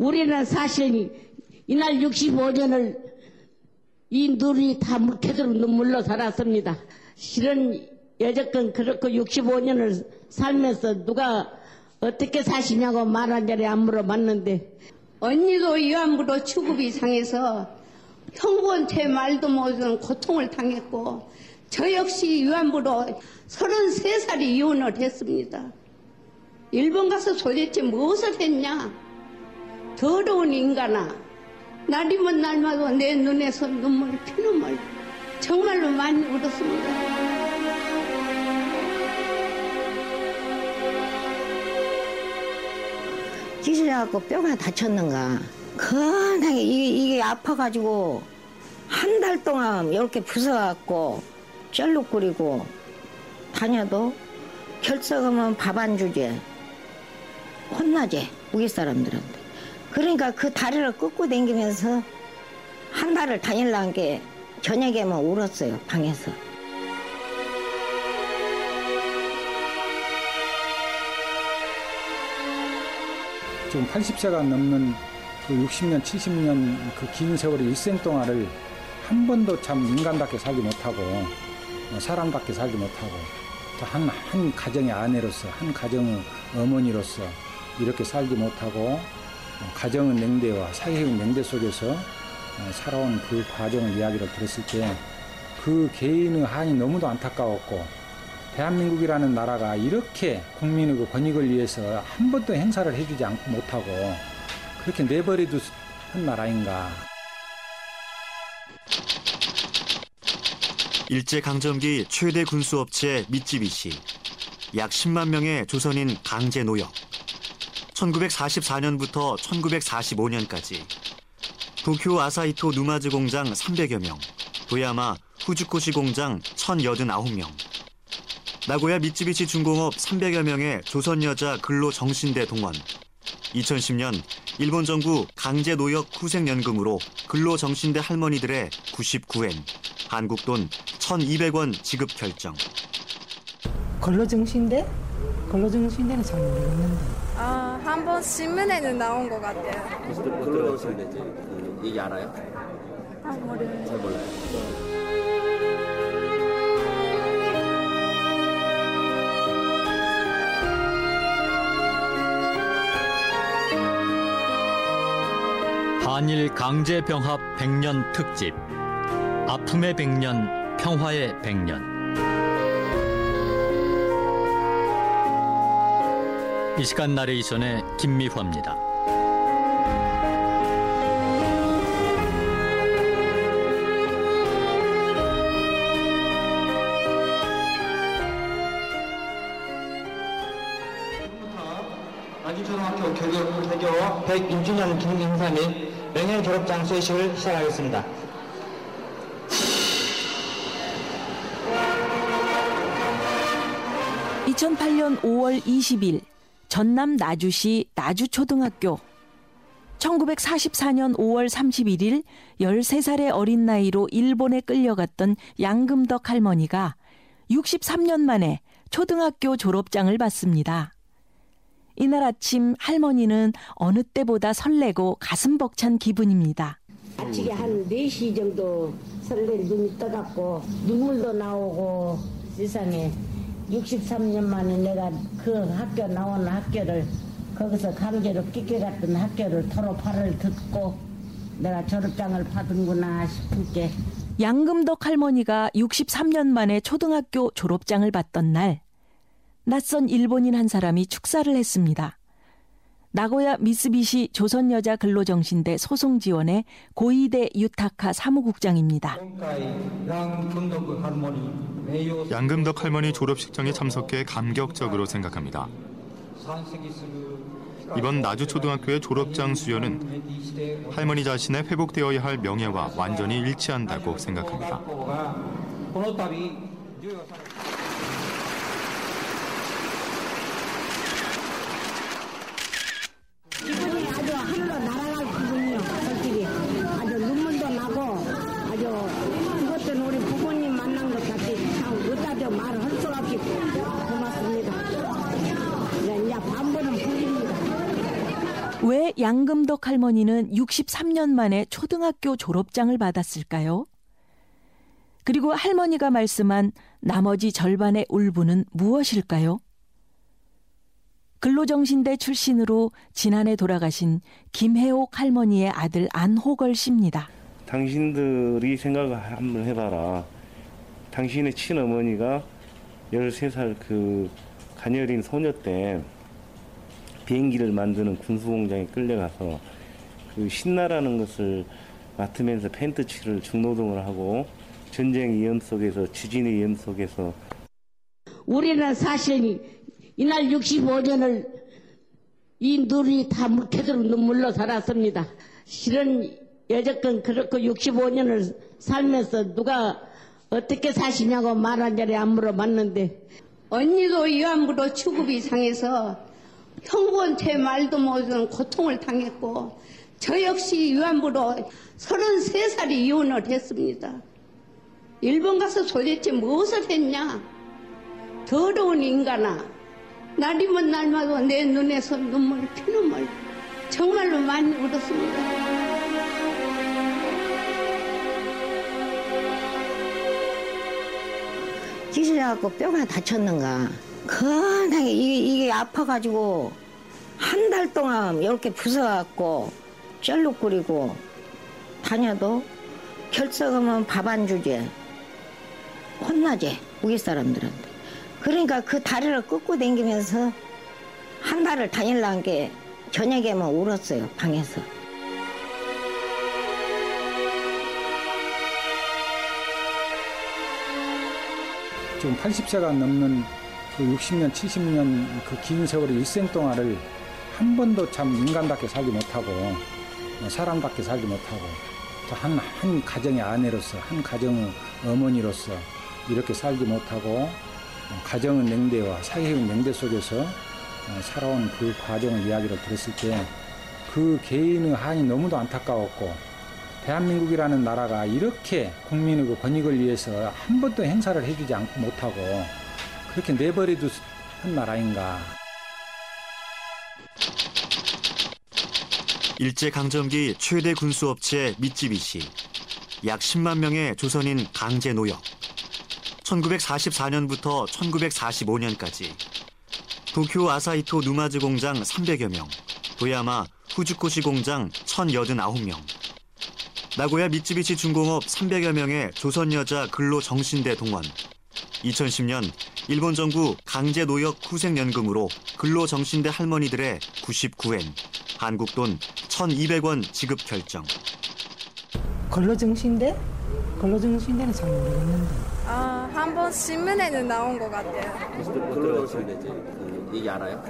우리는 사실 이날 65년을 이 눈이 다 묵혀도록 눈물로 살았습니다. 실은 여태껏 그렇고 65년을 살면서 누가 어떻게 사시냐고 말한 자리 안 물어봤는데 언니도 위안부로 취급이 상해서 형부한테 말도 못하는 고통을 당했고 저 역시 위안부로 33살이 이혼을 했습니다. 일본 가서 도대체 무엇을 했냐? 더러운 인간아. 날이면 날마다 내 눈에서 눈물 피눈물 정말로 많이 울었습니다. 찢어져갖고 뼈가 다쳤는가. 건하게 이게, 이게 아파가지고 한 달 동안 이렇게 부숴갖고 쩔룩 거리고 다녀도 결석하면 밥 안 주지. 혼나지, 우리 사람들한테. 그러니까 그 다리를 끄고 다니면서 한 달을 다닐라는 게 저녁에만 울었어요, 방에서. 지금 80세가 넘는 그 60년, 70년 그 긴 세월의 일생 동안을 한 번도 참 인간답게 살지 못하고 어, 사람답게 살지 못하고 한, 한 가정의 아내로서 한 가정의 어머니로서 이렇게 살지 못하고 어, 가정의 냉대와 사회의 냉대 속에서 어, 살아온 그 과정을 이야기를 들었을 때 그 개인의 한이 너무도 안타까웠고 대한민국이라는 나라가 이렇게 국민의 그 권익을 위해서 한 번도 행사를 해주지 않고 못하고 그렇게 내버려둔 나라인가. 일제강점기 최대 군수업체 미쯔비시. 약 10만 명의 조선인 강제 노역. 1944년부터 1945년까지. 도쿄 아사히토 누마즈 공장 300여 명. 도야마 후주코시 공장 1,089명. 나고야 미쯔비시 중공업 300여 명의 조선 여자 근로 정신대 동원. 2010년 일본 정부 강제 노역 후생연금으로 근로 정신대 할머니들의 99엔, 한국 돈 1,200원 지급 결정. 근로정신대? 근로정신대는 잘 모르겠는데. 아, 한 번 신문에는 나온 것 같아요. 들어오시는데 이제 그 얘기 알아요? 아, 모르는. 잘 몰라요. 한일 강제 병합 100년 특집 아픔의 100년 평화의 100년 이 시간 나레이션의 김미화입니다. 아주초등학교 개교, 개교 102주년 기념 행사 및 명예 졸업장 수여식을 시작하겠습니다. (2008년 5월 20일) 전남 나주시 나주초등학교 1944년 5월 31일 13살의 어린 나이로 일본에 끌려갔던 양금덕 할머니가 63년 만에 초등학교 졸업장을 받습니다. 이날 아침 할머니는 어느 때보다 설레고 가슴 벅찬 기분입니다. 아침에 한 4시 정도 설레 눈이 떠갖고 눈물도 나오고 세상에 63년 만에 내가 그 학교 나온 학교를 거기서 강제로 끼껴갔던 학교를 토로 팔을 듣고 내가 졸업장을 받은구나 싶을 게 양금덕 할머니가 63년 만에 초등학교 졸업장을 받던 날 낯선 일본인 한 사람이 축사를 했습니다. 나고야 미쓰비시 조선여자 근로정신대 소송 지원의 고이대 유타카 사무국장입니다. 양금덕 할머니 졸업식장에 참석해 감격적으로 생각합니다. 이번 나주초등학교의 졸업장 수여는 할머니 자신의 회복되어야 할 명예와 완전히 일치한다고 생각합니다. 기분이 아주 하늘로 날아갈 기분이요. 솔직히 아주 눈물도 나고 아주 이것도 우리 부모님 만난 것 같이 참 어디다 말할 수 없이 고맙습니다. 네, 이제 반번은 풀립니다. 왜 왜 양금덕 할머니는 63년 만에 초등학교 졸업장을 받았을까요? 그리고 할머니가 말씀한 나머지 절반의 울분은 무엇일까요? 근로정신대 출신으로 지난해 돌아가신 김혜옥 할머니의 아들 안호걸 씨입니다. 당신들이 생각을 한번 해봐라. 당신의 친어머니가 13살 그 가녀린 소녀 때 비행기를 만드는 군수공장에 끌려가서 그 신나라는 것을 맡으면서 펜트칠을 중노동을 하고 전쟁 위험 속에서 지진의 위험 속에서 우리는 사실 이날 65년을 이 눈이 다 묵혀도록 눈물로 살았습니다. 실은 여태껏 그렇고 65년을 살면서 누가 어떻게 사시냐고 말한 자리에 안 물어봤는데 언니도 위안부로 취급이 상해서 형부한테 말도 못하는 고통을 당했고 저 역시 위안부로 33살이 이혼을 했습니다. 일본 가서 도대체 무엇을 했냐? 더러운 인간아. 날이면 날마다 내 눈에서 눈물 피눈물 정말로 많이 울었습니다. 찌질해갖고 뼈가 다쳤는가. 건하게 이게, 이게 아파가지고 한 달 동안 이렇게 부숴갖고 쩔룩거리고 다녀도 결석하면 밥 안 주지. 혼나지, 우리 사람들한테. 그러니까 그 다리를 끄고 댕기면서 한 달을 다닐라는 게 저녁에만 울었어요, 방에서. 지금 80세가 넘는 그 60년, 70년 그 긴 세월의 일생 동안을 한 번도 참 인간답게 살지 못하고 어, 사람답게 살지 못하고 한, 한 가정의 아내로서 한 가정의 어머니로서 이렇게 살지 못하고 어, 가정의 냉대와 사회의 냉대 속에서 어, 살아온 그 과정을 이야기를 들었을 때 그 개인의 한이 너무도 안타까웠고 대한민국이라는 나라가 이렇게 국민의 그 권익을 위해서 한 번도 행사를 해주지 않고 못하고 그렇게 내버려둔 나라인가. 일제강점기 최대 군수업체 미쯔비시. 약 10만 명의 조선인 강제 노역. 1944년부터 1945년까지 도쿄 아사히토 누마즈 공장 300여 명, 도야마 후주코시 공장 1,089명, 나고야 미쯔비시 중공업 300여 명의 조선 여자 근로 정신대 동원. 2010년 일본 정부 강제 노역 후생연금으로 근로 정신대 할머니들의 99엔, 한국 돈 1,200원 지급 결정. 근로정신대? 근로정신대는 잘 모르겠는데. 아, 한 번 신문에는 나온 것 같아요. 근로정신대 그 얘기 알아요?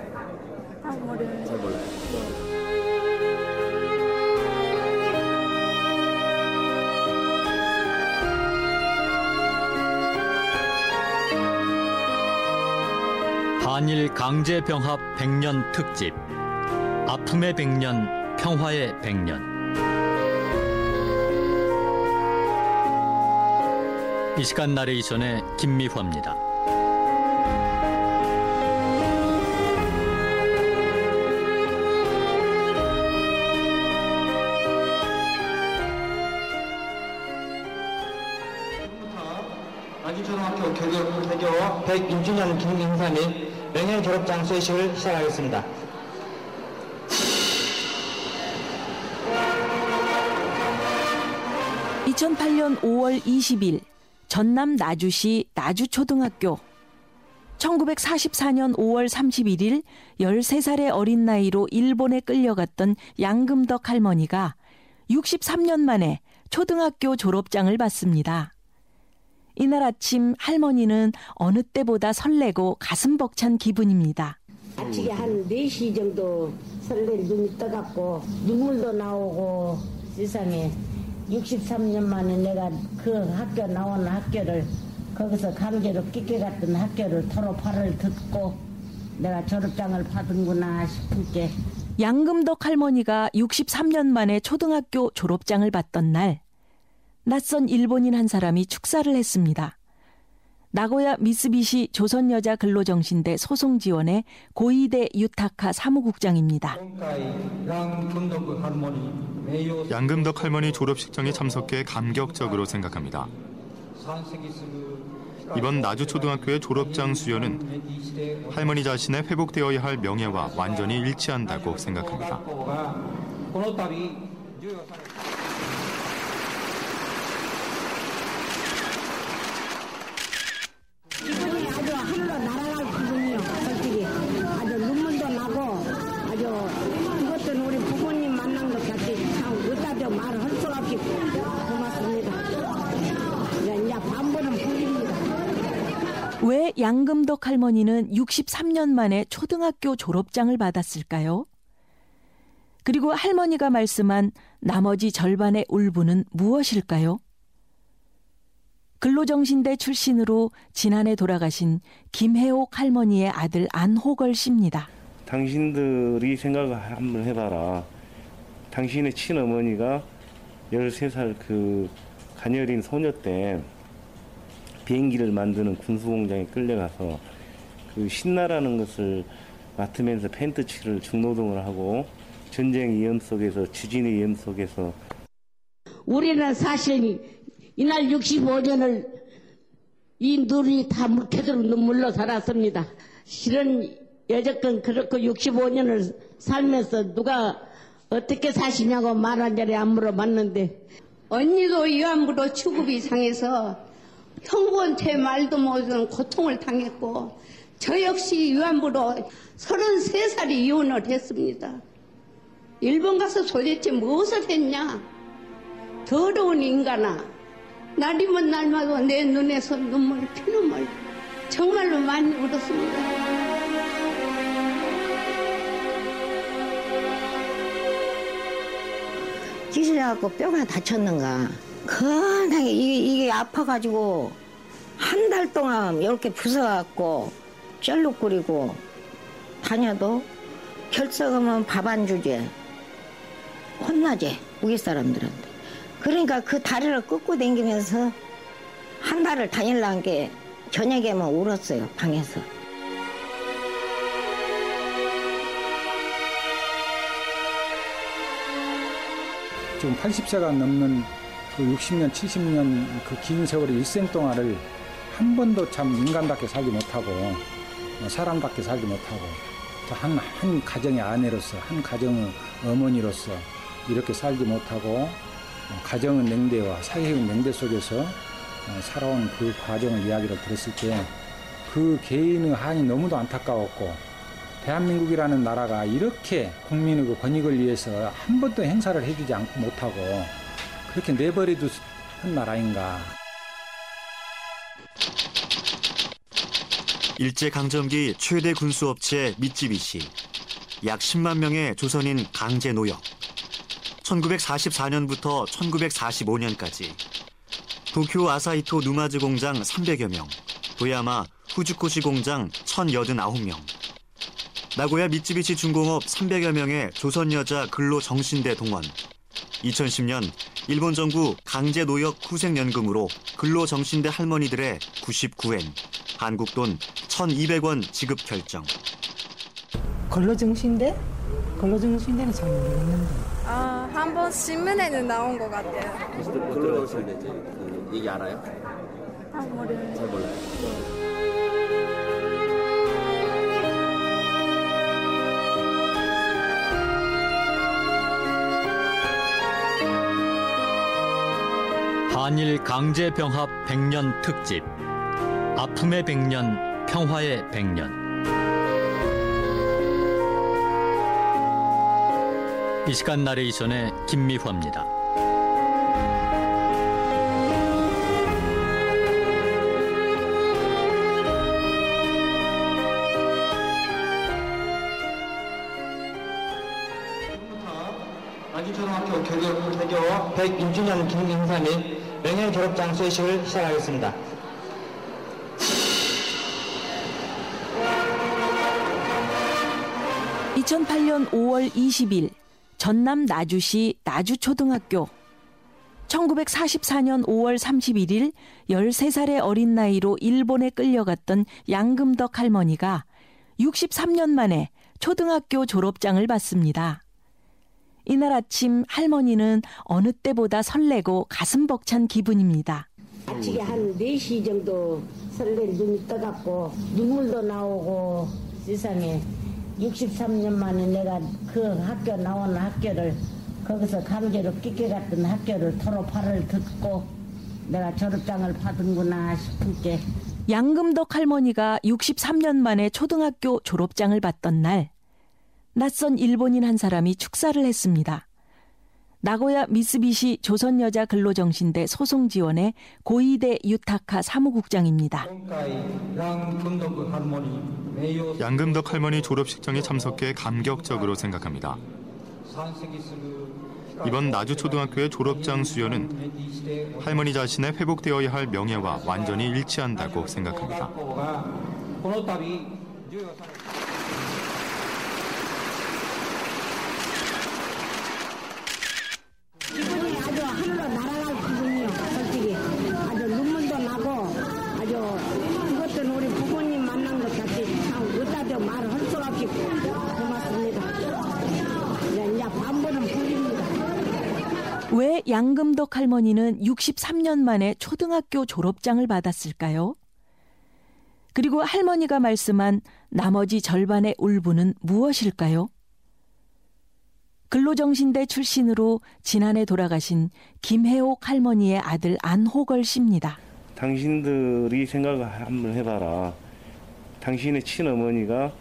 아, 모르는 잘 몰라요. 한일 강제 병합 100년 특집 아픔의 100년 평화의 100년 이 시간 나레이션의 김미화입니다. 아기초등학교 교육 개교 101주년 기념 행사 및 명예 졸업장 수여식을 시작하겠습니다. (2008년 5월 20일) 전남 나주시 나주초등학교 1944년 5월 31일 13살의 어린 나이로 일본에 끌려갔던 양금덕 할머니가 63년 만에 초등학교 졸업장을 받습니다. 이날 아침 할머니는 어느 때보다 설레고 가슴 벅찬 기분입니다. 아침에 한 4시 정도 설레 눈이 떠갖고 눈물도 나오고 세상에 63년 만에 내가 그 학교 나온 학교를 거기서 강제로 끼껴갔던 학교를 토로 팔을 듣고 내가 졸업장을 받은구나 싶을 게 양금덕 할머니가 63년 만에 초등학교 졸업장을 받던 날 낯선 일본인 한 사람이 축사를 했습니다. 나고야 미쓰비시 조선여자 근로정신대 소송 지원의 고이대 유타카 사무국장입니다. 양금덕 할머니 졸업식장에 참석해 감격적으로 생각합니다. 이번 나주초등학교의 졸업장 수여는 할머니 자신의 회복되어야 할 명예와 완전히 일치한다고 생각합니다. 기분이 아주 하늘로 날아갈 기분이요. 솔직히 아주 눈물도 나고 아주 이것도 우리 부모님 만난 것 같이 참 어디다도 말을 할 수가 없이 고맙습니다. 이제 이제 반부는 부립니다. 왜 양금덕 할머니는 63년 만에 초등학교 졸업장을 받았을까요? 그리고 할머니가 말씀한 나머지 절반의 울분은 무엇일까요? 근로정신대 출신으로 지난해 돌아가신 김혜옥 할머니의 아들 안호걸 씨입니다. 당신들이 생각을 한번 해봐라. 당신의 친어머니가 13살 그 가녀린 소녀 때 비행기를 만드는 군수공장에 끌려가서 그 신나라는 것을 맡으면서 펜트칠을 중노동을 하고 전쟁 위험 속에서 지진의 위험 속에서 우리는 사실 이날 65년을 이 눈이 다 묵혀도록 눈물로 살았습니다. 실은 여태껏 그렇고 65년을 살면서 누가 어떻게 사시냐고 말한 자리에 안 물어봤는데 언니도 위안부로 취급이 상해서 형부한테 말도 못하는 고통을 당했고 저 역시 위안부로 33살이 이혼을 했습니다. 일본 가서 도대체 무엇을 했냐? 더러운 인간아. 날이면 날마다 내 눈에서 눈물 피눈물 정말로 많이 울었습니다. 찌질해갖고 뼈가 다쳤는가. 건하게 이게, 이게 아파가지고 한 달 동안 이렇게 부숴갖고 쩔룩거리고 다녀도 결석하면 밥 안 주지. 혼나지, 우리 사람들한테. 그러니까 그 다리를 끄고 다니면서 한 달을 다닐라는 게 저녁에만 울었어요, 방에서. 지금 80세가 넘는 그 60년, 70년 그 긴 세월의 일생 동안을 한 번도 참 인간답게 살지 못하고 어, 사람답게 살지 못하고 한, 한 가정의 아내로서 한 가정의 어머니로서 이렇게 살지 못하고 어, 가정의 냉대와 사회의 냉대 속에서 어, 살아온 그 과정을 이야기를 들었을 때 그 개인의 한이 너무도 안타까웠고 대한민국이라는 나라가 이렇게 국민의 그 권익을 위해서 한 번도 행사를 해주지 않고 못하고 그렇게 내버려둔 나라인가. 일제강점기 최대 군수업체 미쯔비시. 약 10만 명의 조선인 강제 노역. 1944년부터 1945년까지 도쿄 아사히토 누마즈 공장 300여 명, 도야마 후주코시 공장 1,089명, 나고야 미쯔비시 중공업 300여 명의 조선 여자 근로 정신대 동원. 2010년 일본 정부 강제 노역 후생연금으로 근로 정신대 할머니들의 99엔, 한국 돈 1,200원 지급 결정. 근로정신대? 근로정신대는 잘 모르겠는데. 아, 한 번 신문에는 나온 것 같아요. 근로정신대 이제 그 얘기 알아요? 아, 모르는 잘 몰라요. 한일 강제 병합 100년 특집 아픔의 100년 평화의 100년 이 시간 나레이션의 김미화입니다. 나주초등학교 개교, 개교 101주년 기념 행사 및 명예 졸업장 수여식을 시작하겠습니다. (2008년 5월 20일) 전남 나주시 나주초등학교 1944년 5월 31일 13살의 어린 나이로 일본에 끌려갔던 양금덕 할머니가 63년 만에 초등학교 졸업장을 받습니다. 이날 아침 할머니는 어느 때보다 설레고 가슴 벅찬 기분입니다. 아침에 한 4시 정도 설레 눈이 떠갖고 눈물도 나오고 세상에 63년 만에 내가 그 학교 나온 학교를 거기서 강제로 끼껴갔던 학교를 졸업하를 듣고 내가 졸업장을 받은구나 싶을 게 양금덕 할머니가 63년 만에 초등학교 졸업장을 받던 날 낯선 일본인 한 사람이 축사를 했습니다. 나고야 미쓰비시 조선여자 근로정신대 소송 지원의 고이대 유타카 사무국장입니다. 양금덕 할머니 졸업식장에 참석해 감격적으로 생각합니다. 이번 나주초등학교의 졸업장 수여는 할머니 자신의 회복되어야 할 명예와 완전히 일치한다고 생각합니다. 기분이 아주 하늘로 날아갈 기분이요 솔직히 아주 눈물도 나고 아주 이것도 우리 부모님 만난 것 같이 참 어디다도 말을 할 수가 없이 고맙습니다 이제 이제 반번은 부립니다 왜 양금덕 할머니는 63년 만에 초등학교 졸업장을 받았을까요? 그리고 할머니가 말씀한 나머지 절반의 울분은 무엇일까요? 근로정신대 출신으로 지난해 돌아가신 김혜옥 할머니의 아들 안호걸 씨입니다. 당신들이 생각을 한번 해봐라. 당신의 친어머니가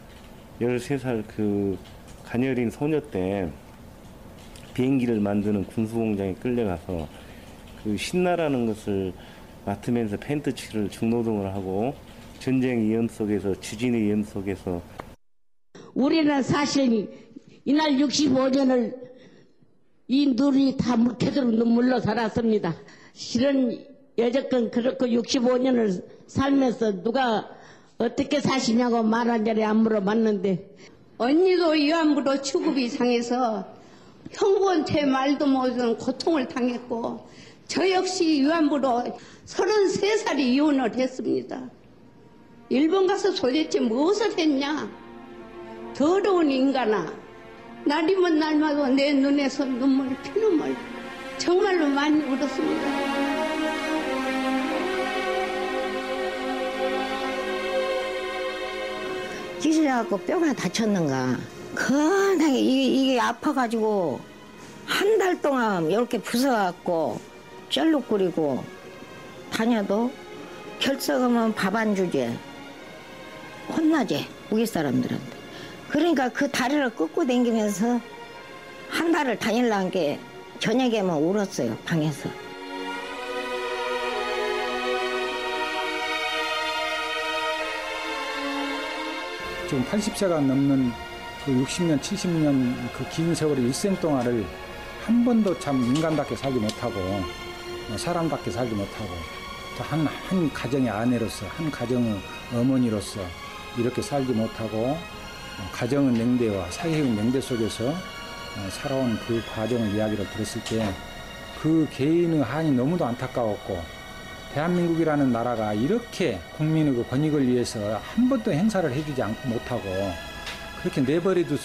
13살 그 가녀린 소녀 때 비행기를 만드는 군수공장에 끌려가서 그 신나라는 것을 맡으면서 펜트칠을 중노동을 하고 전쟁 위험 속에서 지진의 위험 속에서 우리는 사실 이날 65년을 이 눈이 다 묵혀들어 눈물로 살았습니다. 실은 여태껏 그렇고 65년을 살면서 누가 어떻게 사시냐고 말한 자리에 안 물어봤는데 언니도 위안부로 취급이 상해서 형부한테 말도 못하는 고통을 당했고 저 역시 위안부로 33살이 이혼을 했습니다. 일본 가서 도대체 무엇을 했냐? 더러운 인간아. 날이면 날마다 내 눈에서 눈물 피눈물 정말로 많이 울었습니다. 기술해갖고 뼈가 다쳤는가. 건하게 이게, 이게 아파가지고 한 달 동안 이렇게 부숴갖고 쩔룩거리고 다녀도 결석하면 밥 안 주지. 혼나지, 우리 사람들한테. 그러니까 그 다리를 끄고 다니면서 한 달을 다닐라는 게 저녁에만 울었어요, 방에서. 지금 80세가 넘는 그 60년, 70년 그 긴 세월의 일생 동안을 한 번도 참 인간답게 살지 못하고 어, 사람답게 살지 못하고 한, 한 가정의 아내로서 한 가정의 어머니로서 이렇게 살지 못하고 어, 가정의 냉대와 사회의 냉대 속에서 어, 살아온 그 과정을 이야기를 들었을 때 그 개인의 한이 너무도 안타까웠고 대한민국이라는 나라가 이렇게 국민의 그 권익을 위해서 한 번도 행사를 해주지 않고 못하고 그렇게 내버려둔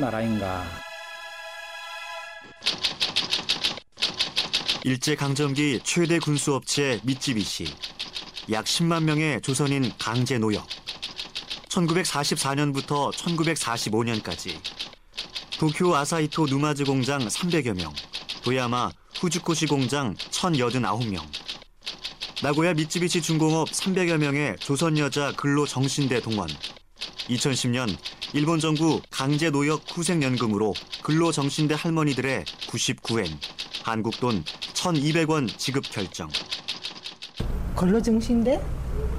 나라인가. 일제강점기 최대 군수업체 미쯔비시. 약 10만 명의 조선인 강제 노역. 1944년부터 1945년까지 도쿄 아사히토 누마즈 공장 300여 명, 도야마 후주코시 공장 1,089명, 나고야 미쯔비시 중공업 300여 명의 조선 여자 근로 정신대 동원. 2010년 일본 정부 강제 노역 후생연금으로 근로 정신대 할머니들의 99엔, 한국 돈 1,200원 지급 결정. 근로정신대?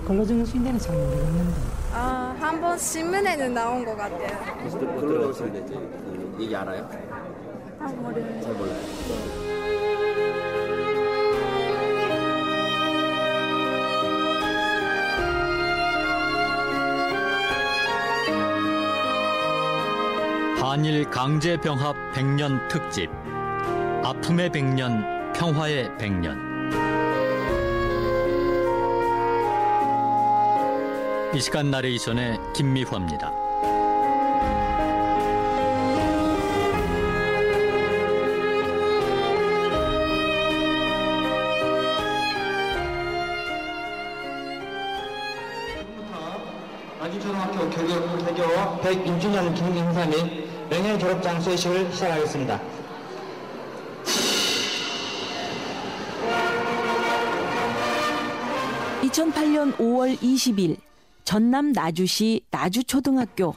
근로정신대는 잘 모르겠는데. 아, 한 번 신문에는 나온 것 같아요. 근로정신대 그 얘기 알아요? 아, 모르겠어요. 잘 몰라요. 한일 강제 병합 100년 특집 아픔의 100년 평화의 100년. 이 시간 나레이션의 김미화입니다. 아주초등학교 개교, 개교 101주년 기념 행사 및 명예 졸업장 수여식을 시작하겠습니다. (2008년 5월 20일) 전남 나주시 나주초등학교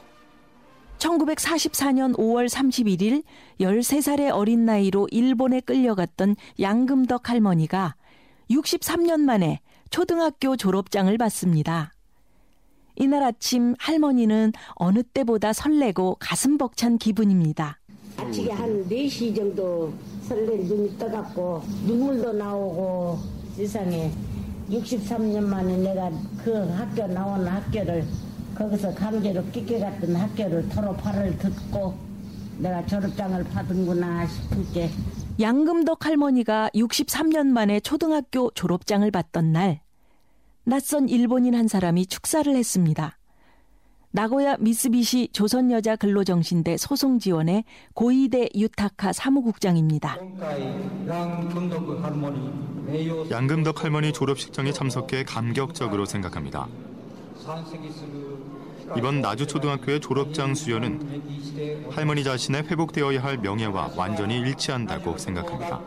1944년 5월 31일 13살의 어린 나이로 일본에 끌려갔던 양금덕 할머니가 63년 만에 초등학교 졸업장을 받습니다. 이날 아침 할머니는 어느 때보다 설레고 가슴 벅찬 기분입니다. 아침에 한 4시 정도 설레 눈이 떠갖고 눈물도 나오고 세상에 63년 만에 내가 그 학교 나온 학교를 거기서 강제로 끼껴갔던 학교를 토로 팔을 듣고 내가 졸업장을 받은구나 싶을 때 양금덕 할머니가 63년 만에 초등학교 졸업장을 받던 날 낯선 일본인 한 사람이 축사를 했습니다. 나고야 미쓰비시 조선여자 근로정신대 소송 지원의 고이대 유타카 사무국장입니다. 양금덕 할머니 졸업식장에 참석해 감격적으로 생각합니다. 이번 나주초등학교의 졸업장 수여는 할머니 자신의 회복되어야 할 명예와 완전히 일치한다고 생각합니다.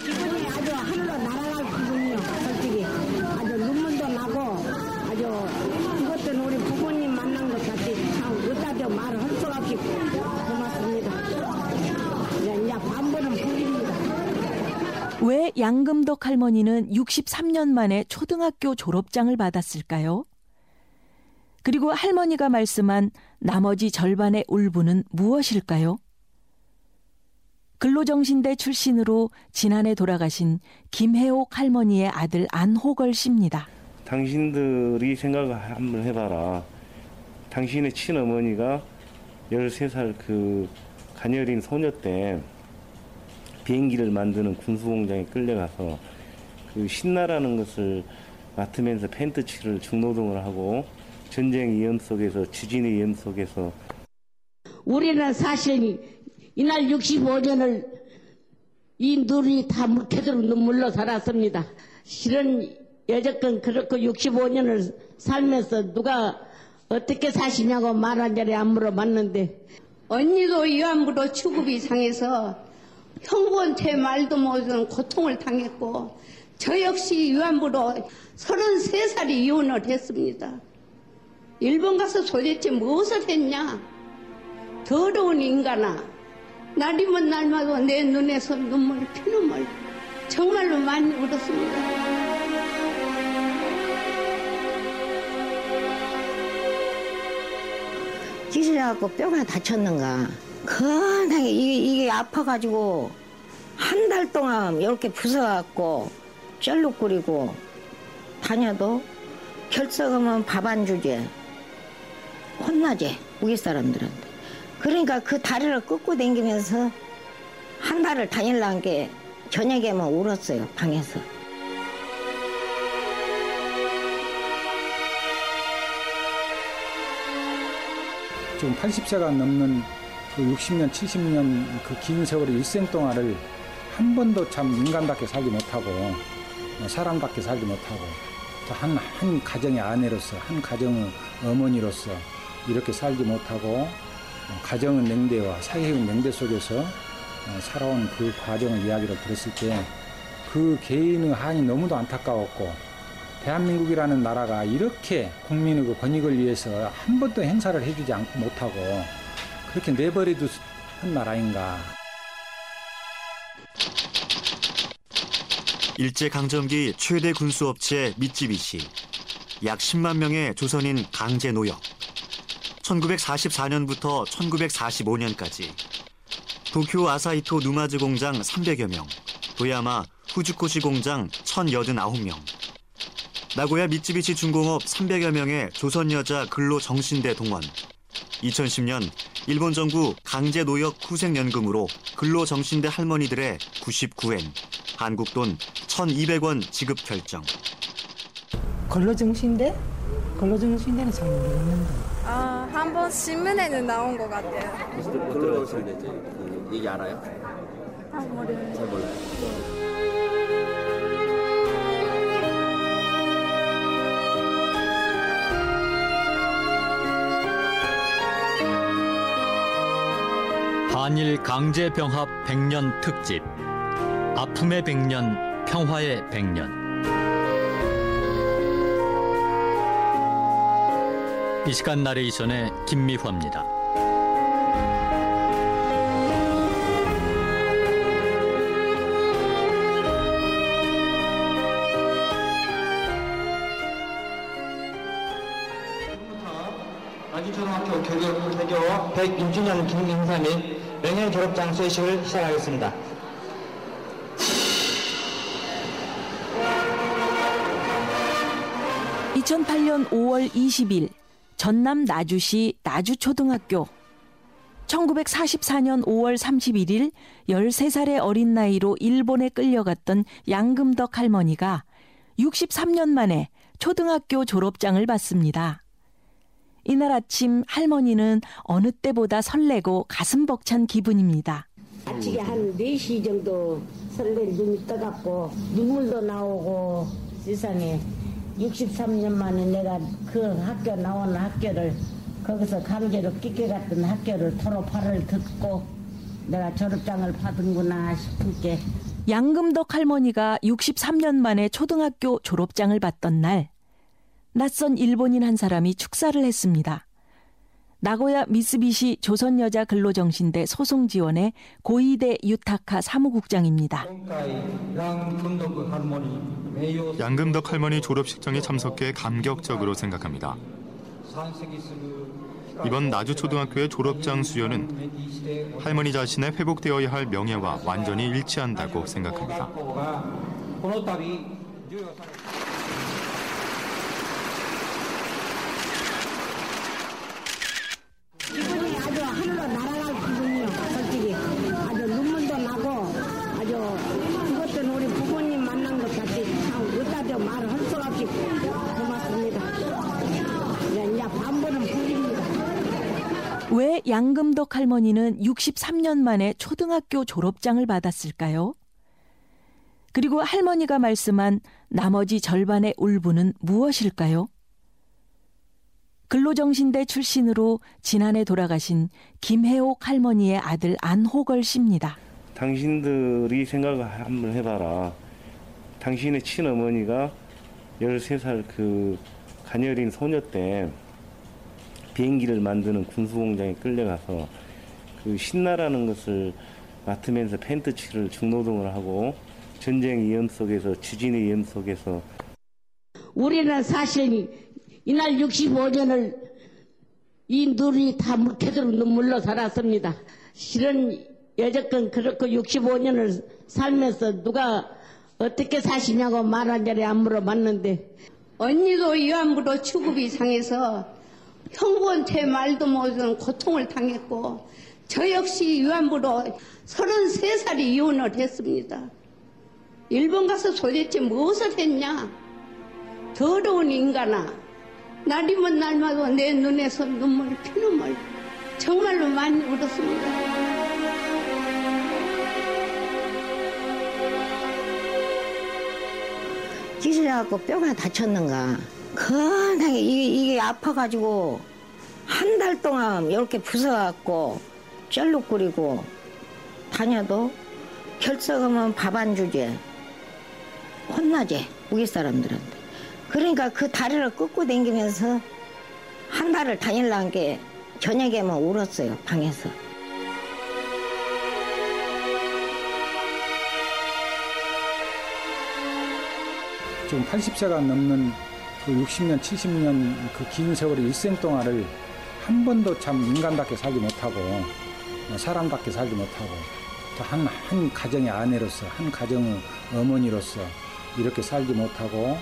기분이 아주 하늘로 날아갈 기분이요 솔직히 아주 눈물도 나고 아주 이것도 우리 부모님 만난 것 같이 참 어디다 말을 할 수가 없이 고맙습니다 이제 이제 반번은 부립니다 왜 양금덕 할머니는 63년 만에 초등학교 졸업장을 받았을까요? 그리고 할머니가 말씀한 나머지 절반의 울분은 무엇일까요? 근로정신대 출신으로 지난해 돌아가신 김혜옥 할머니의 아들 안호걸 씨입니다. 당신들이 생각을 한번 해봐라. 당신의 친어머니가 13살 그 가녀린 소녀 때 비행기를 만드는 군수공장에 끌려가서 그 신나라는 것을 맡으면서 펜트칠을 중노동을 하고 전쟁 위험 속에서 지진의 위험 속에서 우리는 사실 이날 65년을 이 눈이 다 묵혀도록 눈물로 살았습니다. 실은 여태껏 그렇고 65년을 살면서 누가 어떻게 사시냐고 말한 자리에 안 물어봤는데 언니도 위안부로 취급이 상해서 형부한테 말도 못하는 고통을 당했고 저 역시 위안부로 33살이 이혼을 했습니다. 일본 가서 도대체 무엇을 했냐? 더러운 인간아. 날이면 날마다 내 눈에서 눈물이 피눈물. 정말로 많이 울었습니다. 찌질해갖고 뼈가 다쳤는가. 건하게 이게, 이게 아파가지고 한 달 동안 이렇게 부숴갖고 쩔룩거리고 다녀도 결석하면 밥 안 주지. 혼나지, 우리 사람들한테. 그러니까 그 다리를 끄고 다니면서 한 달을 다닐라는 게 저녁에만 울었어요, 방에서. 지금 80세가 넘는 그 60년, 70년 그 긴 세월의 일생 동안을 한 번도 참 인간답게 살지 못하고 어, 사람답게 살지 못하고 한, 한 가정의 아내로서 한 가정의 어머니로서 이렇게 살지 못하고 어, 가정은 냉대와 사회의 냉대 속에서 어, 살아온 그 과정의 이야기를 들었을 때 그 개인의 한이 너무도 안타까웠고 대한민국이라는 나라가 이렇게 국민의 그 권익을 위해서 한 번도 행사를 해주지 않고 못하고 그렇게 내버려둔 나라인가. 일제강점기 최대 군수업체 미쯔비시. 약 10만 명의 조선인 강제 노역. 1944년부터 1945년까지 도쿄 아사히토 누마즈 공장 300여 명, 도야마 후주코시 공장 1,089명. 나고야 미쯔비시 중공업 300여 명의 조선 여자 근로 정신대 동원. 2010년 일본 정부 강제 노역 후생연금으로 근로 정신대 할머니들의 99엔, 한국 돈 1,200원 지급 결정. 근로정신대? 근로정신대는 잘 모르겠는데. 아, 한 번 신문에는 나온 것 같아요. 근로정신대 그 얘기 알아요? 아, 모르겠어요. 잘 몰라요. 한일 강제 병합 100년 특집 아픔의 100년 평화의 100년 이 시간 나레이션의 김미화입니다. 아주초등학교 개교, 개교 101주년 기념 행사 및 명예 졸업장 수여식을 시작하겠습니다. (2008년 5월 20일) 전남 나주시 나주초등학교 1944년 5월 31일 13살의 어린 나이로 일본에 끌려갔던 양금덕 할머니가 63년 만에 초등학교 졸업장을 받습니다. 이날 아침 할머니는 어느 때보다 설레고 가슴 벅찬 기분입니다. 아침에 한 4시 정도 설레 눈이 떠갖고 눈물도 나오고 세상에 63년 만에 내가 그 학교 나온 학교를 거기서 강제로 끼껴갔던 학교를 졸업하를 듣고 내가 졸업장을 받은구나 싶은 게 양금덕 할머니가 63년 만에 초등학교 졸업장을 받던 날 낯선 일본인 한 사람이 축사를 했습니다. 나고야 미쓰비시 조선여자 근로정신대 소송 지원의 고이대 유타카 사무국장입니다. 양금덕 할머니 졸업식장에 참석해 감격적으로 생각합니다. 이번 나주초등학교의 졸업장 수여는 할머니 자신의 회복되어야 할 명예와 완전히 일치한다고 생각합니다. 기분이 아주 하늘로 날아갈 기분이요 솔직히 아주 눈물도 나고 아주 죽었던 우리 부모님 만난 것 같이 참 어디다 말할 수 없이 고맙습니다 이제 이제 반번은 부립니다 왜 양금덕 할머니는 63년 만에 초등학교 졸업장을 받았을까요? 그리고 할머니가 말씀한 나머지 절반의 울분은 무엇일까요? 근로정신대 출신으로 지난해 돌아가신 김혜옥 할머니의 아들 안호걸 씨입니다. 당신들이 생각을 한번 해봐라. 당신의 친어머니가 13살 그 가녀린 소녀 때 비행기를 만드는 군수공장에 끌려가서 그 신나라는 것을 맡으면서 펜트칠을 중노동을 하고 전쟁 위험 속에서 지진의 위험 속에서 우리는 사실 이날 65년을 이 눈이 다 묵혀들어 눈물로 살았습니다. 실은 여태껏 그렇고 65년을 살면서 누가 어떻게 사시냐고 말한 자리 안 물어봤는데 언니도 위안부로 취급이 상해서 형부한테 말도 못하는 고통을 당했고 저 역시 위안부로 33살이 이혼을 했습니다. 일본 가서 도대체 무엇을 했냐? 더러운 인간아. 날이면 날마다 내 눈에서 눈물 피눈물 정말로 많이 울었습니다. 기술해갖고 뼈가 다쳤는가. 건하게 이게, 이게 아파가지고 한 달 동안 이렇게 부숴갖고 쩔룩거리고 다녀도 결석하면 밥 안 주지. 혼나지, 우리 사람들한테. 그러니까 그 다리를 끄고 다니면서 한 달을 다닐라는 게 저녁에만 울었어요, 방에서. 지금 80세가 넘는 그 60년, 70년 그 긴 세월의 일생 동안을 한 번도 참 인간답게 살지 못하고 어, 사람답게 살지 못하고 또 한, 한 가정의 아내로서 한 가정의 어머니로서 이렇게 살지 못하고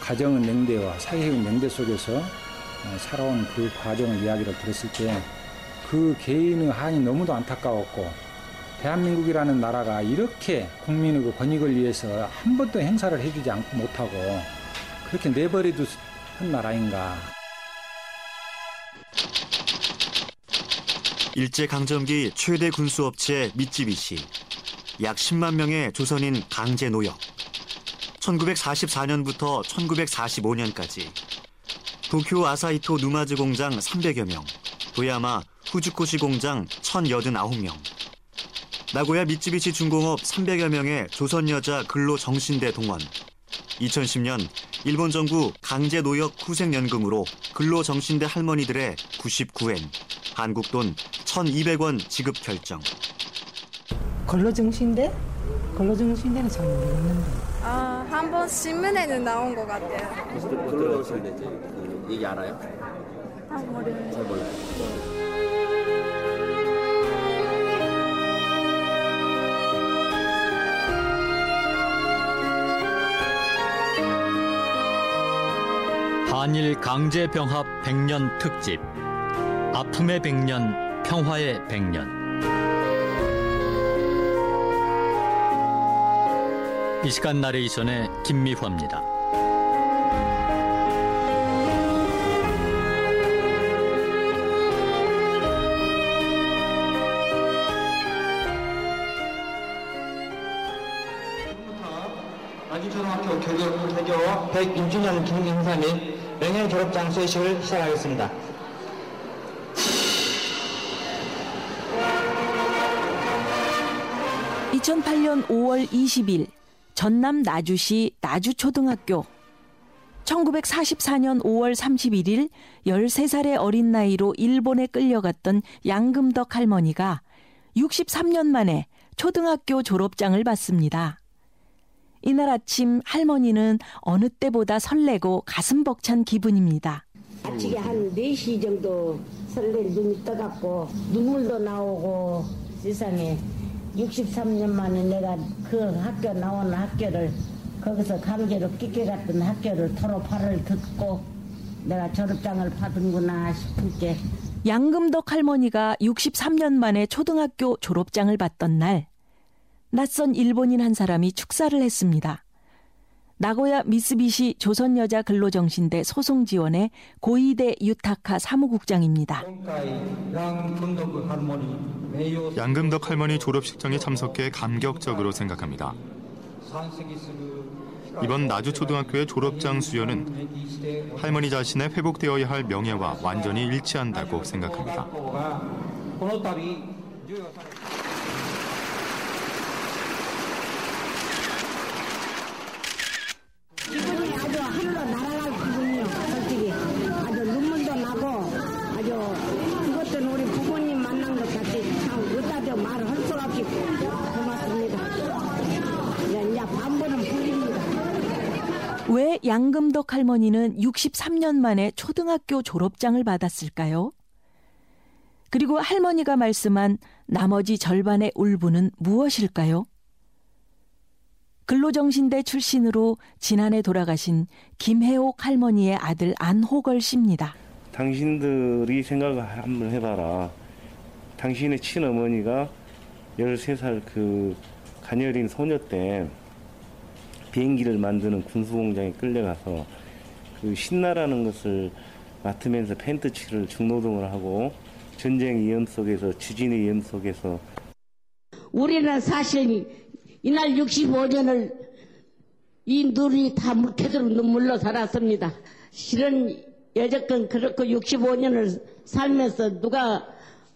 가정은 냉대와 사회적인 냉대 속에서 어, 살아온 그 과정을 이야기를 들었을 때 그 개인의 한이 너무도 안타까웠고 대한민국이라는 나라가 이렇게 국민의 그 권익을 위해서 한 번도 행사를 해주지 않고 못하고 그렇게 내버려둔 나라인가. 일제강점기 최대 군수업체 미쯔비시. 약 10만 명의 조선인 강제 노역. 1944년부터 1945년까지 도쿄 아사히토 누마즈 공장 300여 명, 도야마 후주코시 공장 1,089명, 나고야 미쯔비시 중공업 300여 명의 조선 여자 근로 정신대 동원. 2010년 일본 정부 강제 노역 후생연금으로 근로 정신대 할머니들의 99엔, 한국 돈 1,200원 지급 결정. 근로정신대? 근로정신대는 잘 모르겠는데. 아, 한 번 신문에는 나온 것 같아요. 근로정신대 그 얘기 알아요? 아, 모르겠어요. 잘 몰라요. 한일 강제 병합 100년 특집 아픔의 100년 평화의 100년 이 시간 나레이션의 김미화입니다. 아주초등학교 교교, 개교 102주년 기념 행사 및 명예 졸업 장 수여식을 시작하겠습니다. (2008년 5월 20일) 전남 나주시 나주초등학교 1944년 5월 31일 13살의 어린 나이로 일본에 끌려갔던 양금덕 할머니가 63년 만에 초등학교 졸업장을 받습니다. 이날 아침 할머니는 어느 때보다 설레고 가슴 벅찬 기분입니다. 아침에 한 4시 정도 설레 눈이 떠갖고 눈물도 나오고 세상에 63년 만에 내가 그 학교 나온 학교를 거기서 강제로 끼껴갔던 학교를 졸업하를 듣고 내가 졸업장을 받은구나 싶을 게 양금덕 할머니가 63년 만에 초등학교 졸업장을 받던 날 낯선 일본인 한 사람이 축사를 했습니다. 나고야 미쓰비시 조선여자 근로정신대 소송 지원의 고이대 유타카 사무국장입니다. 양금덕 할머니 졸업식장에 참석해 감격적으로 생각합니다. 이번 나주초등학교의 졸업장 수여는 할머니 자신의 회복되어야 할 명예와 완전히 일치한다고 생각합니다. 기분이 아주 하늘로 날아갈 기분이요. 솔직히 아주 눈물도 나고 아주 이것도 우리 부모님 만난 것 같이 참 어디다 말할 수 없이 고맙습니다. 이제 이제 반번은 불립니다. 왜 양금덕 할머니는 63년 만에 초등학교 졸업장을 받았을까요? 그리고 할머니가 말씀한 나머지 절반의 울분은 무엇일까요? 근로정신대 출신으로 지난해 돌아가신 김혜옥 할머니의 아들 안호걸 씨입니다. 당신들이 생각을 한번 해봐라. 당신의 친어머니가 13살 그 가녀린 소녀 때 비행기를 만드는 군수공장에 끌려가서 그 신나라는 것을 맡으면서 펜트칠을 중노동을 하고 전쟁 위험 속에서 지진의 위험 속에서 우리는 사실 이날 65년을 이 눈이 다 묵혀들어 눈물로 살았습니다. 실은 여태껏 그렇고 65년을 살면서 누가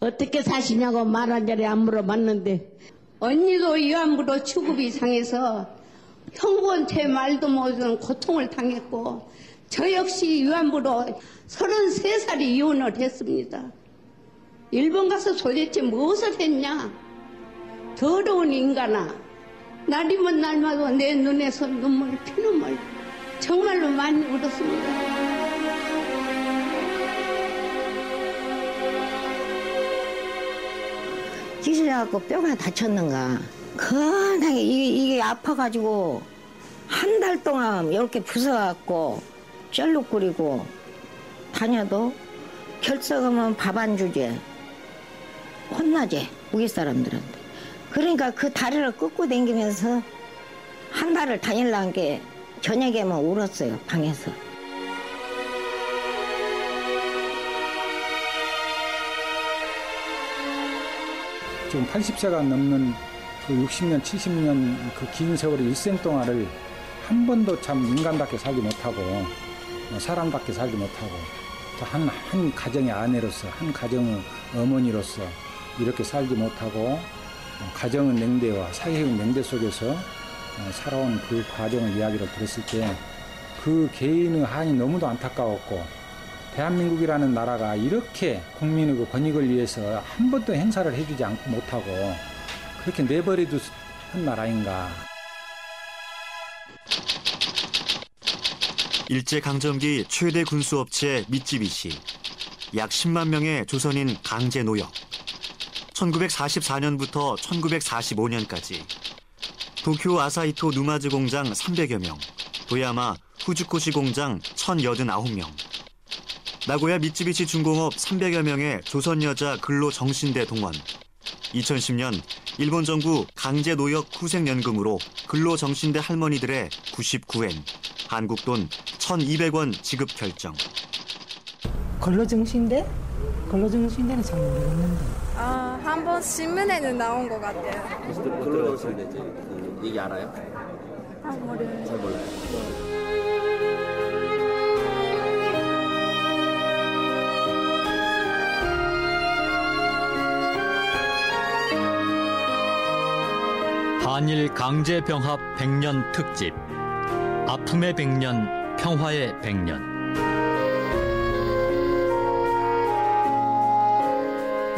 어떻게 사시냐고 말 한 자리 안 물어봤는데 언니도 위안부로 취급이 상해서 형부한테 말도 못하는 고통을 당했고 저 역시 위안부로 33살이 이혼을 했습니다. 일본 가서 도대체 무엇을 했냐? 더러운 인간아. 날이면 날마다 내 눈에서 눈물 피눈물 정말로 많이 울었습니다. 기술해갖고 뼈가 다쳤는가. 건하게 이게, 이게 아파가지고 한 달 동안 이렇게 부숴갖고 쩔룩거리고 다녀도 결석하면 밥 안 주지. 혼나지, 우리 사람들한테. 그러니까 그 다리를 끄고 다니면서 한 달을 다닐라는 게 저녁에만 울었어요, 방에서. 지금 80세가 넘는 그 60년, 70년 그 긴 세월의 일생 동안을 한 번도 참 인간답게 살지 못하고 어, 사람답게 살지 못하고 한, 한 가정의 아내로서 한 가정의 어머니로서 이렇게 살지 못하고 어, 가정의 냉대와 사회의 냉대 속에서 어, 살아온 그 과정을 이야기를 들었을 때 그 개인의 한이 너무도 안타까웠고 대한민국이라는 나라가 이렇게 국민의 그 권익을 위해서 한 번도 행사를 해주지 않고 못하고 그렇게 내버려둔 나라인가. 일제강점기 최대 군수업체 미쯔비시. 약 10만 명의 조선인 강제 노역. 1944년부터 1945년까지 도쿄 아사히토 누마즈 공장 300여 명, 도야마 후주코시 공장 1,089명, 나고야 미쯔비시 중공업 300여 명의 조선 여자 근로 정신대 동원. 2010년 일본 정부 강제 노역 후생 연금으로 근로 정신대 할머니들의 99엔, 한국 돈 1,200원 지급 결정. 근로 정신대? 근로 정신대는 잘 모르겠는데. 아, 한 번 신문에는 나온 것 같아요. 근로 정신대 그 얘기 알아요? 아, 모르겠어요. 잘 몰라요. 한일 강제 병합 100년 특집 아픔의 100년 평화의 100년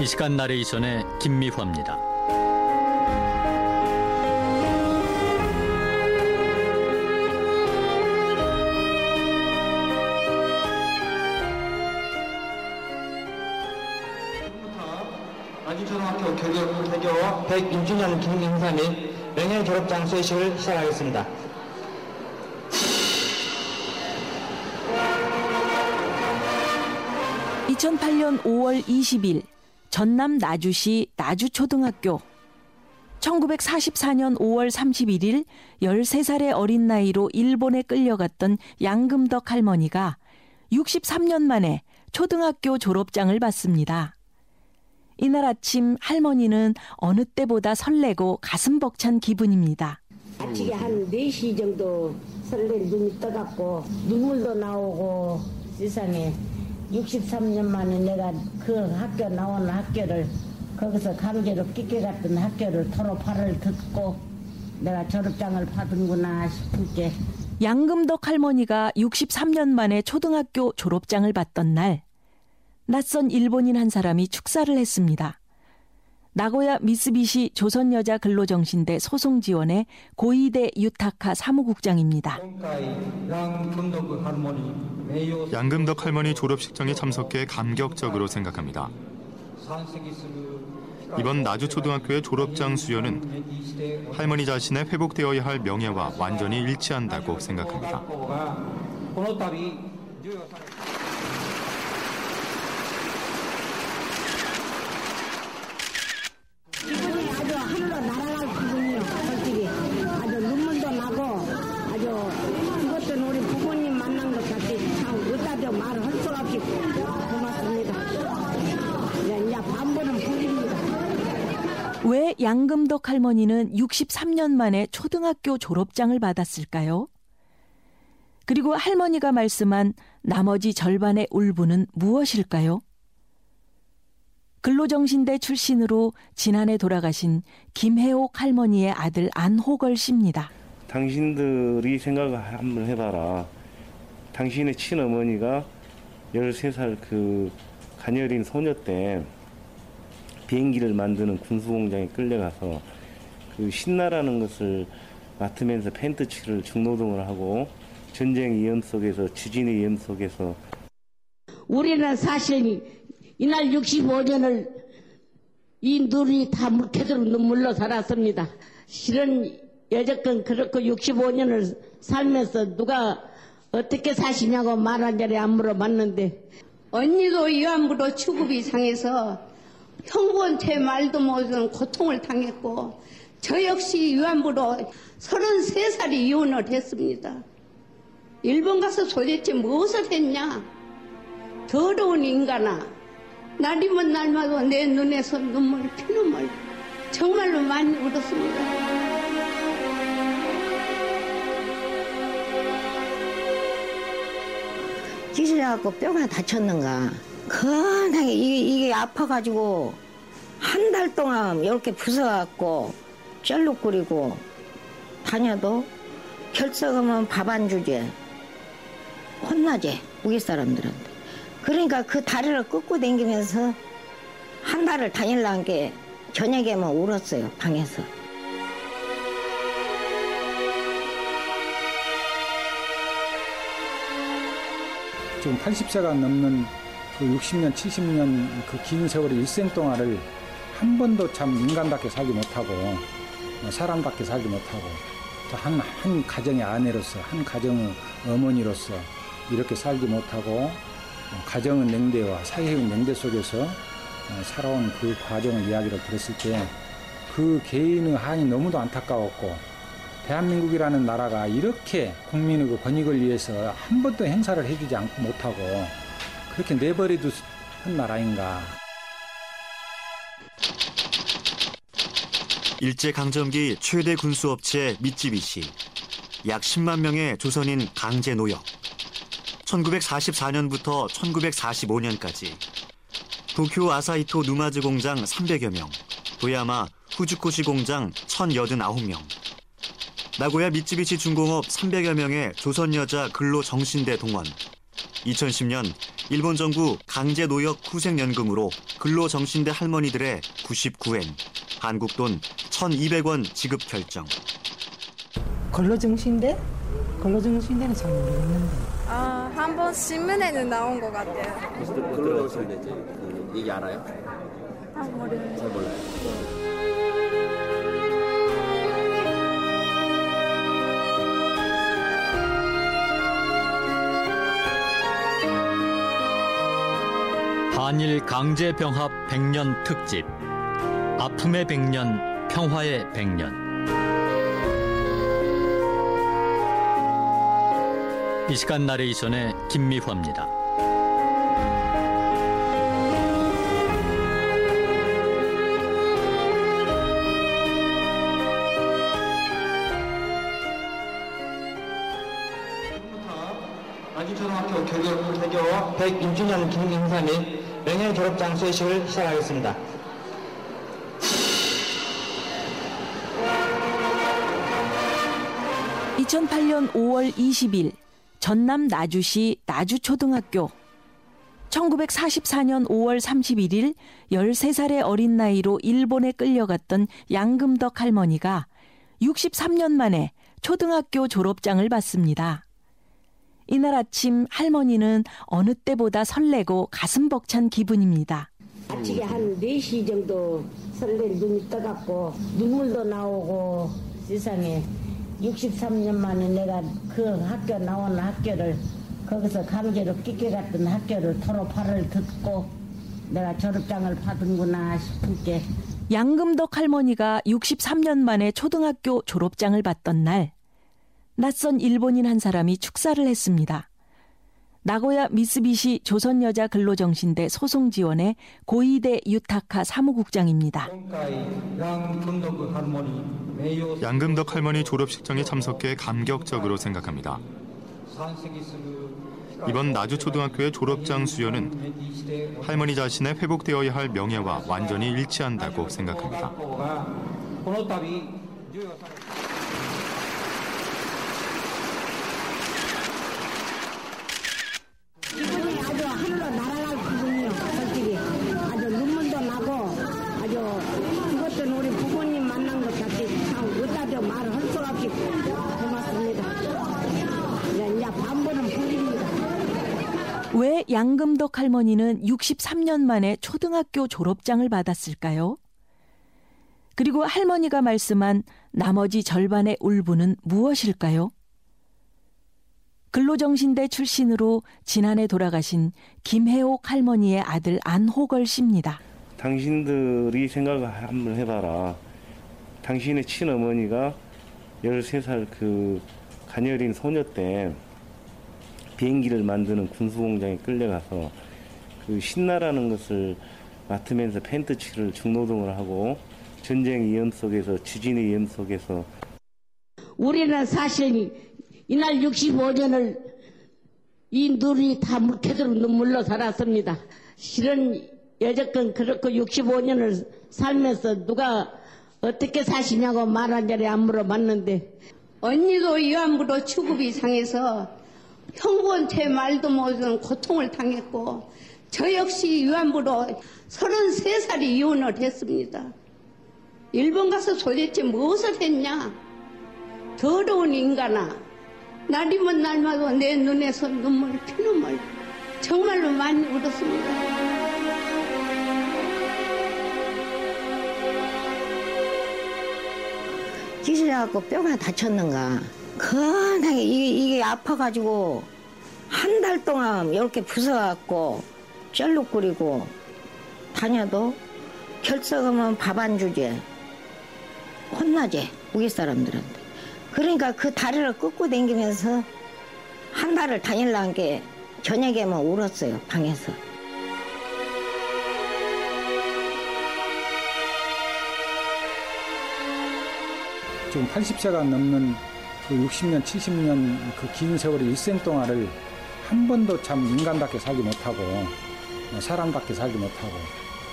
이 시간 나레이션의 김미화입니다. 아주초등학교 교육 개교 101주년 기념 행사 및 명예 졸업 장 수여식을 시작하겠습니다. (2008년 5월 20일) 전남 나주시 나주초등학교 1944년 5월 31일 13살의 어린 나이로 일본에 끌려갔던 양금덕 할머니가 63년 만에 초등학교 졸업장을 받습니다. 이날 아침 할머니는 어느 때보다 설레고 가슴 벅찬 기분입니다. 아침에 한 4시 정도 설레 눈이 떠갖고 눈물도 나오고 세상에 63년 만에 내가 그 학교 나온 학교를 거기서 강제로 끼껴갔던 학교를 졸업하를 듣고 내가 졸업장을 받은구나 싶을 때 양금덕 할머니가 63년 만에 초등학교 졸업장을 받던 날 낯선 일본인 한 사람이 축사를 했습니다. 나고야 미쓰비시 조선여자 근로정신대 소송 지원의 고이대 유타카 사무국장입니다. 양금덕 할머니 졸업식장에 참석해 감격적으로 생각합니다. 이번 나주초등학교의 졸업장 수여는 할머니 자신의 회복되어야 할 명예와 완전히 일치한다고 생각합니다. 기분이 아주 하늘로 날아갈 기분이요. 솔직히 아주 눈물도 나고 아주 죽었던 우리 부모님 만난 것 같이 참 어디다도 말할 수 없이 고맙습니다. 이제, 이제 반부는 부립니다. 왜 양금덕 할머니는 63년 만에 초등학교 졸업장을 받았을까요? 그리고 할머니가 말씀한 나머지 절반의 울분은 무엇일까요? 근로정신대 출신으로 지난해 돌아가신 김혜옥 할머니의 아들 안호걸 씨입니다. 당신들이 생각을 한번 해봐라. 당신의 친어머니가 13살 그 가녀린 소녀 때 비행기를 만드는 군수공장에 끌려가서 그 신나라는 것을 맡으면서 펜트칠을 중노동을 하고 전쟁 위험 속에서 지진의 위험 속에서 우리는 사실 이날 65년을 이 눈이 다 묵혀도록 눈물로 살았습니다. 실은 여태껏 그렇고 65년을 살면서 누가 어떻게 사시냐고 말한 자리 안 물어봤는데 언니도 위안부로 취급이 상해서 형부한테 말도 못하는 고통을 당했고 저 역시 위안부로 33살이 이혼을 했습니다. 일본 가서 도대체 무엇을 했냐? 더러운 인간아. 날이면 날마다 내 눈에서 눈물 피눈물 정말로 많이 울었습니다. 찢어져갖고 뼈가 다쳤는가. 건하게 이게, 이게 아파가지고 한 달 동안 이렇게 부숴갖고 쩔룩거리고 다녀도 결석하면 밥 안 주지. 혼나지, 우리 사람들한테. 그러니까 그 다리를 끄고 다니면서 한 달을 다닐라는 게 저녁에만 울었어요, 방에서. 지금 80세가 넘는 그 60년, 70년 그 긴 세월의 일생 동안을 한 번도 참 인간답게 살지 못하고 어, 사람답게 살지 못하고 한, 한 가정의 아내로서 한 가정의 어머니로서 이렇게 살지 못하고 어, 가정은 냉대와 사회의 냉대 속에서 어, 살아온 그 과정의 이야기를 들었을 때 그 개인의 한이 너무도 안타까웠고 대한민국이라는 나라가 이렇게 국민의 그 권익을 위해서 한 번도 행사를 해주지 않고 못하고 그렇게 내버려둔 나라인가. 일제강점기 최대 군수업체 미쯔비시. 약 10만 명의 조선인 강제 노역. 1944년부터 1945년까지 도쿄 아사히토 누마즈 공장 300여 명, 도야마 후주코시 공장 1,089명, 나고야 미쯔비시 중공업 300여 명의 조선 여자 근로 정신대 동원. 2010년 일본 정부 강제 노역 후생연금으로 근로 정신대 할머니들의 99엔, 한국 돈 1,200원 지급 결정. 근로 정신대? 근로 정신대는 잘 모르겠는데. 아, 한 번 신문에는 나온 것 같아요. 근로정신대 그 얘기 알아요? 아, 모르겠어요. 잘 몰라요. 한일 강제 병합 100년 특집 아픔의 100년 평화의 100년 이 시간 나레이션의 김미화입니다. 아주초등학교 교교 개교 106주년 기념 행사 및 명예 졸업장 수여식을 시작하겠습니다. (2008년 5월 20일) 전남 나주시 나주초등학교 1944년 5월 31일 13살의 어린 나이로 일본에 끌려갔던 양금덕 할머니가 63년 만에 초등학교 졸업장을 받습니다. 이날 아침 할머니는 어느 때보다 설레고 가슴 벅찬 기분입니다. 아침에 한 4시 정도 설레 눈이 떠갖고 눈물도 나오고 세상에 63년 만에 내가 그 학교 나온 학교를 거기서 강제로 끼껴갔던 학교를 졸업하를 듣고 내가 졸업장을 받은구나 싶은 게 양금덕 할머니가 63년 만에 초등학교 졸업장을 받던 날 낯선 일본인 한 사람이 축사를 했습니다. 나고야 미쓰비시 조선여자 근로정신대 소송 지원의 고이대 유타카 사무국장입니다. 양금덕 할머니 졸업식장에 참석해 감격적으로 생각합니다. 이번 나주초등학교의 졸업장 수여는 할머니 자신의 회복되어야 할 명예와 완전히 일치한다고 생각합니다. 기분이 아주 하늘로 날아갈 기분이요. 솔직히 아주 눈물도 나고 아주 죽었던 우리 부모님 만난 것 같이 참 어디다 말을 할 수가 없이 고맙습니다. 이제, 이제 반번은 불립니다. 왜 양금덕 할머니는 63년 만에 초등학교 졸업장을 받았을까요? 그리고 할머니가 말씀한 나머지 절반의 울분은 무엇일까요? 근로정신대 출신으로 지난해 돌아가신 김혜옥 할머니의 아들 안호걸 씨입니다. 당신들이 생각을 한번 해봐라. 당신의 친어머니가 13살 그 가녀린 소녀 때 비행기를 만드는 군수공장에 끌려가서 그 신나라는 것을 맡으면서 펜트칠을 중노동을 하고 전쟁 위험 속에서 지진의 위험 속에서 우리는 사실 이날 65년을 이 눈이 다 묵혀도록 눈물로 살았습니다. 실은 여태껏 그렇고 65년을 살면서 누가 어떻게 사시냐고 말한 자리 안 물어봤는데 언니도 위안부로 취급이 상해서 형부한테 말도 못하는 고통을 당했고 저 역시 위안부로 33살이 이혼을 했습니다. 일본 가서 도대체 무엇을 했냐? 더러운 인간아. 날이면 날마다 내 눈에서 눈물 피눈물 정말로 많이 울었습니다. 기술해갖고 뼈가 다쳤는가. 건하게 이게, 이게 아파가지고 한 달 동안 이렇게 부숴갖고 쩔룩거리고 다녀도 결석하면 밥 안 주지. 혼나지 우리 사람들한테. 그러니까 그 다리를 끄고 다니면서 한 달을 다닐라는 게 저녁에만 울었어요 방에서. 지금 80세가 넘는 그 60년, 70년 그 긴 세월의 일생 동안을 한 번도 참 인간답게 살지 못하고 어, 사람답게 살지 못하고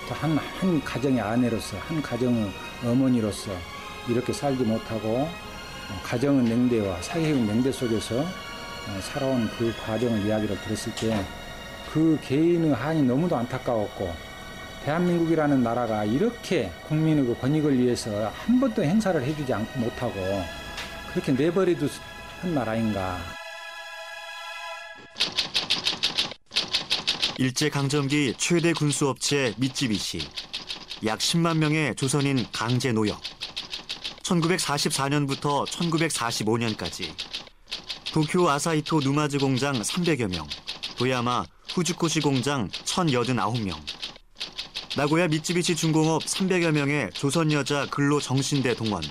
또 한, 한 가정의 아내로서 한 가정의 어머니로서 이렇게 살지 못하고 어, 가정의 냉대와 사회의 냉대 속에서 어, 살아온 그 과정을 이야기를 들었을 때 그 개인의 한이 너무도 안타까웠고 대한민국이라는 나라가 이렇게 국민의 그 권익을 위해서 한 번도 행사를 해주지 않고 못하고 그렇게 내버려둔 나라인가. 일제강점기 최대 군수업체 미쯔비시. 약 10만 명의 조선인 강제 노역. 1944년부터 1945년까지 도쿄 아사히토 누마즈 공장 300여 명, 도야마 후주코시 공장 1,089명, 나고야 미쯔비시 중공업 300여 명의 조선 여자 근로 정신대 동원.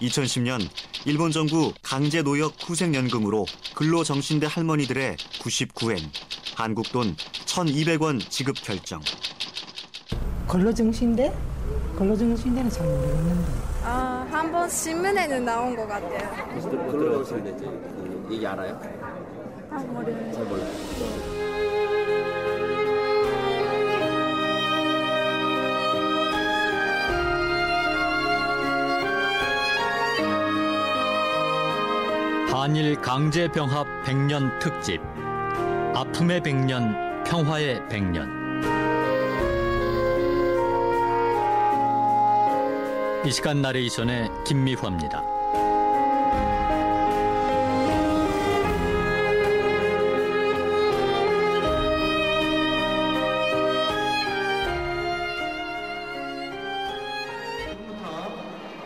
2010년 일본 정부 강제 노역 후생연금으로 근로 정신대 할머니들의 99엔, 한국 돈 1,200원 지급 결정. 근로정신대? 근로정신대는 잘 모르겠는데. 아, 한 번 신문에는 나온 것 같아요. 근로정신대 그 얘기 알아요? 아, 모르겠어요. 잘 몰라요. 한일 강제 병합 100년 특집 아픔의 100년 평화의 100년 이 시간 나레이션의 김미화입니다.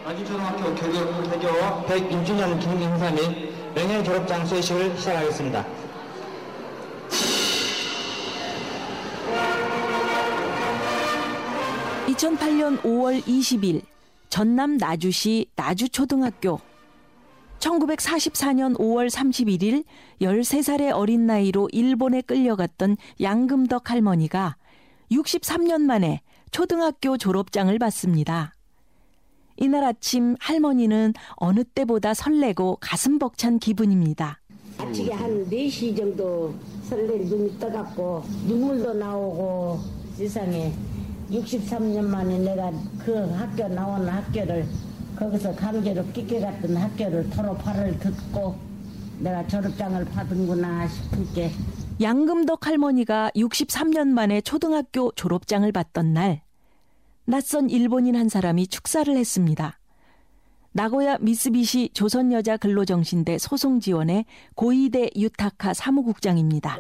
아주초등학교 교교, 개교 101주년 기념 행사 및 명예 졸업장 수여식을 시작하겠습니다. (2008년 5월 20일) 전남 나주시 나주초등학교 1944년 5월 31일 13살의 어린 나이로 일본에 끌려갔던 양금덕 할머니가 63년 만에 초등학교 졸업장을 받습니다. 이날 아침 할머니는 어느 때보다 설레고 가슴 벅찬 기분입니다. 아침에 한 4시 정도 설레 눈이 떠갖고 눈물도 나오고 세상에 63년 만에 내가 그 학교 나온 학교를 거기서 강제로 끼껴갔던 학교를 졸업화를 듣고 내가 졸업장을 받은구나 싶을 게 양금덕 할머니가 63년 만에 초등학교 졸업장을 받던 날 낯선 일본인 한 사람이 축사를 했습니다. 나고야 미쓰비시 조선여자 근로정신대 소송 지원의 고이대 유타카 사무국장입니다.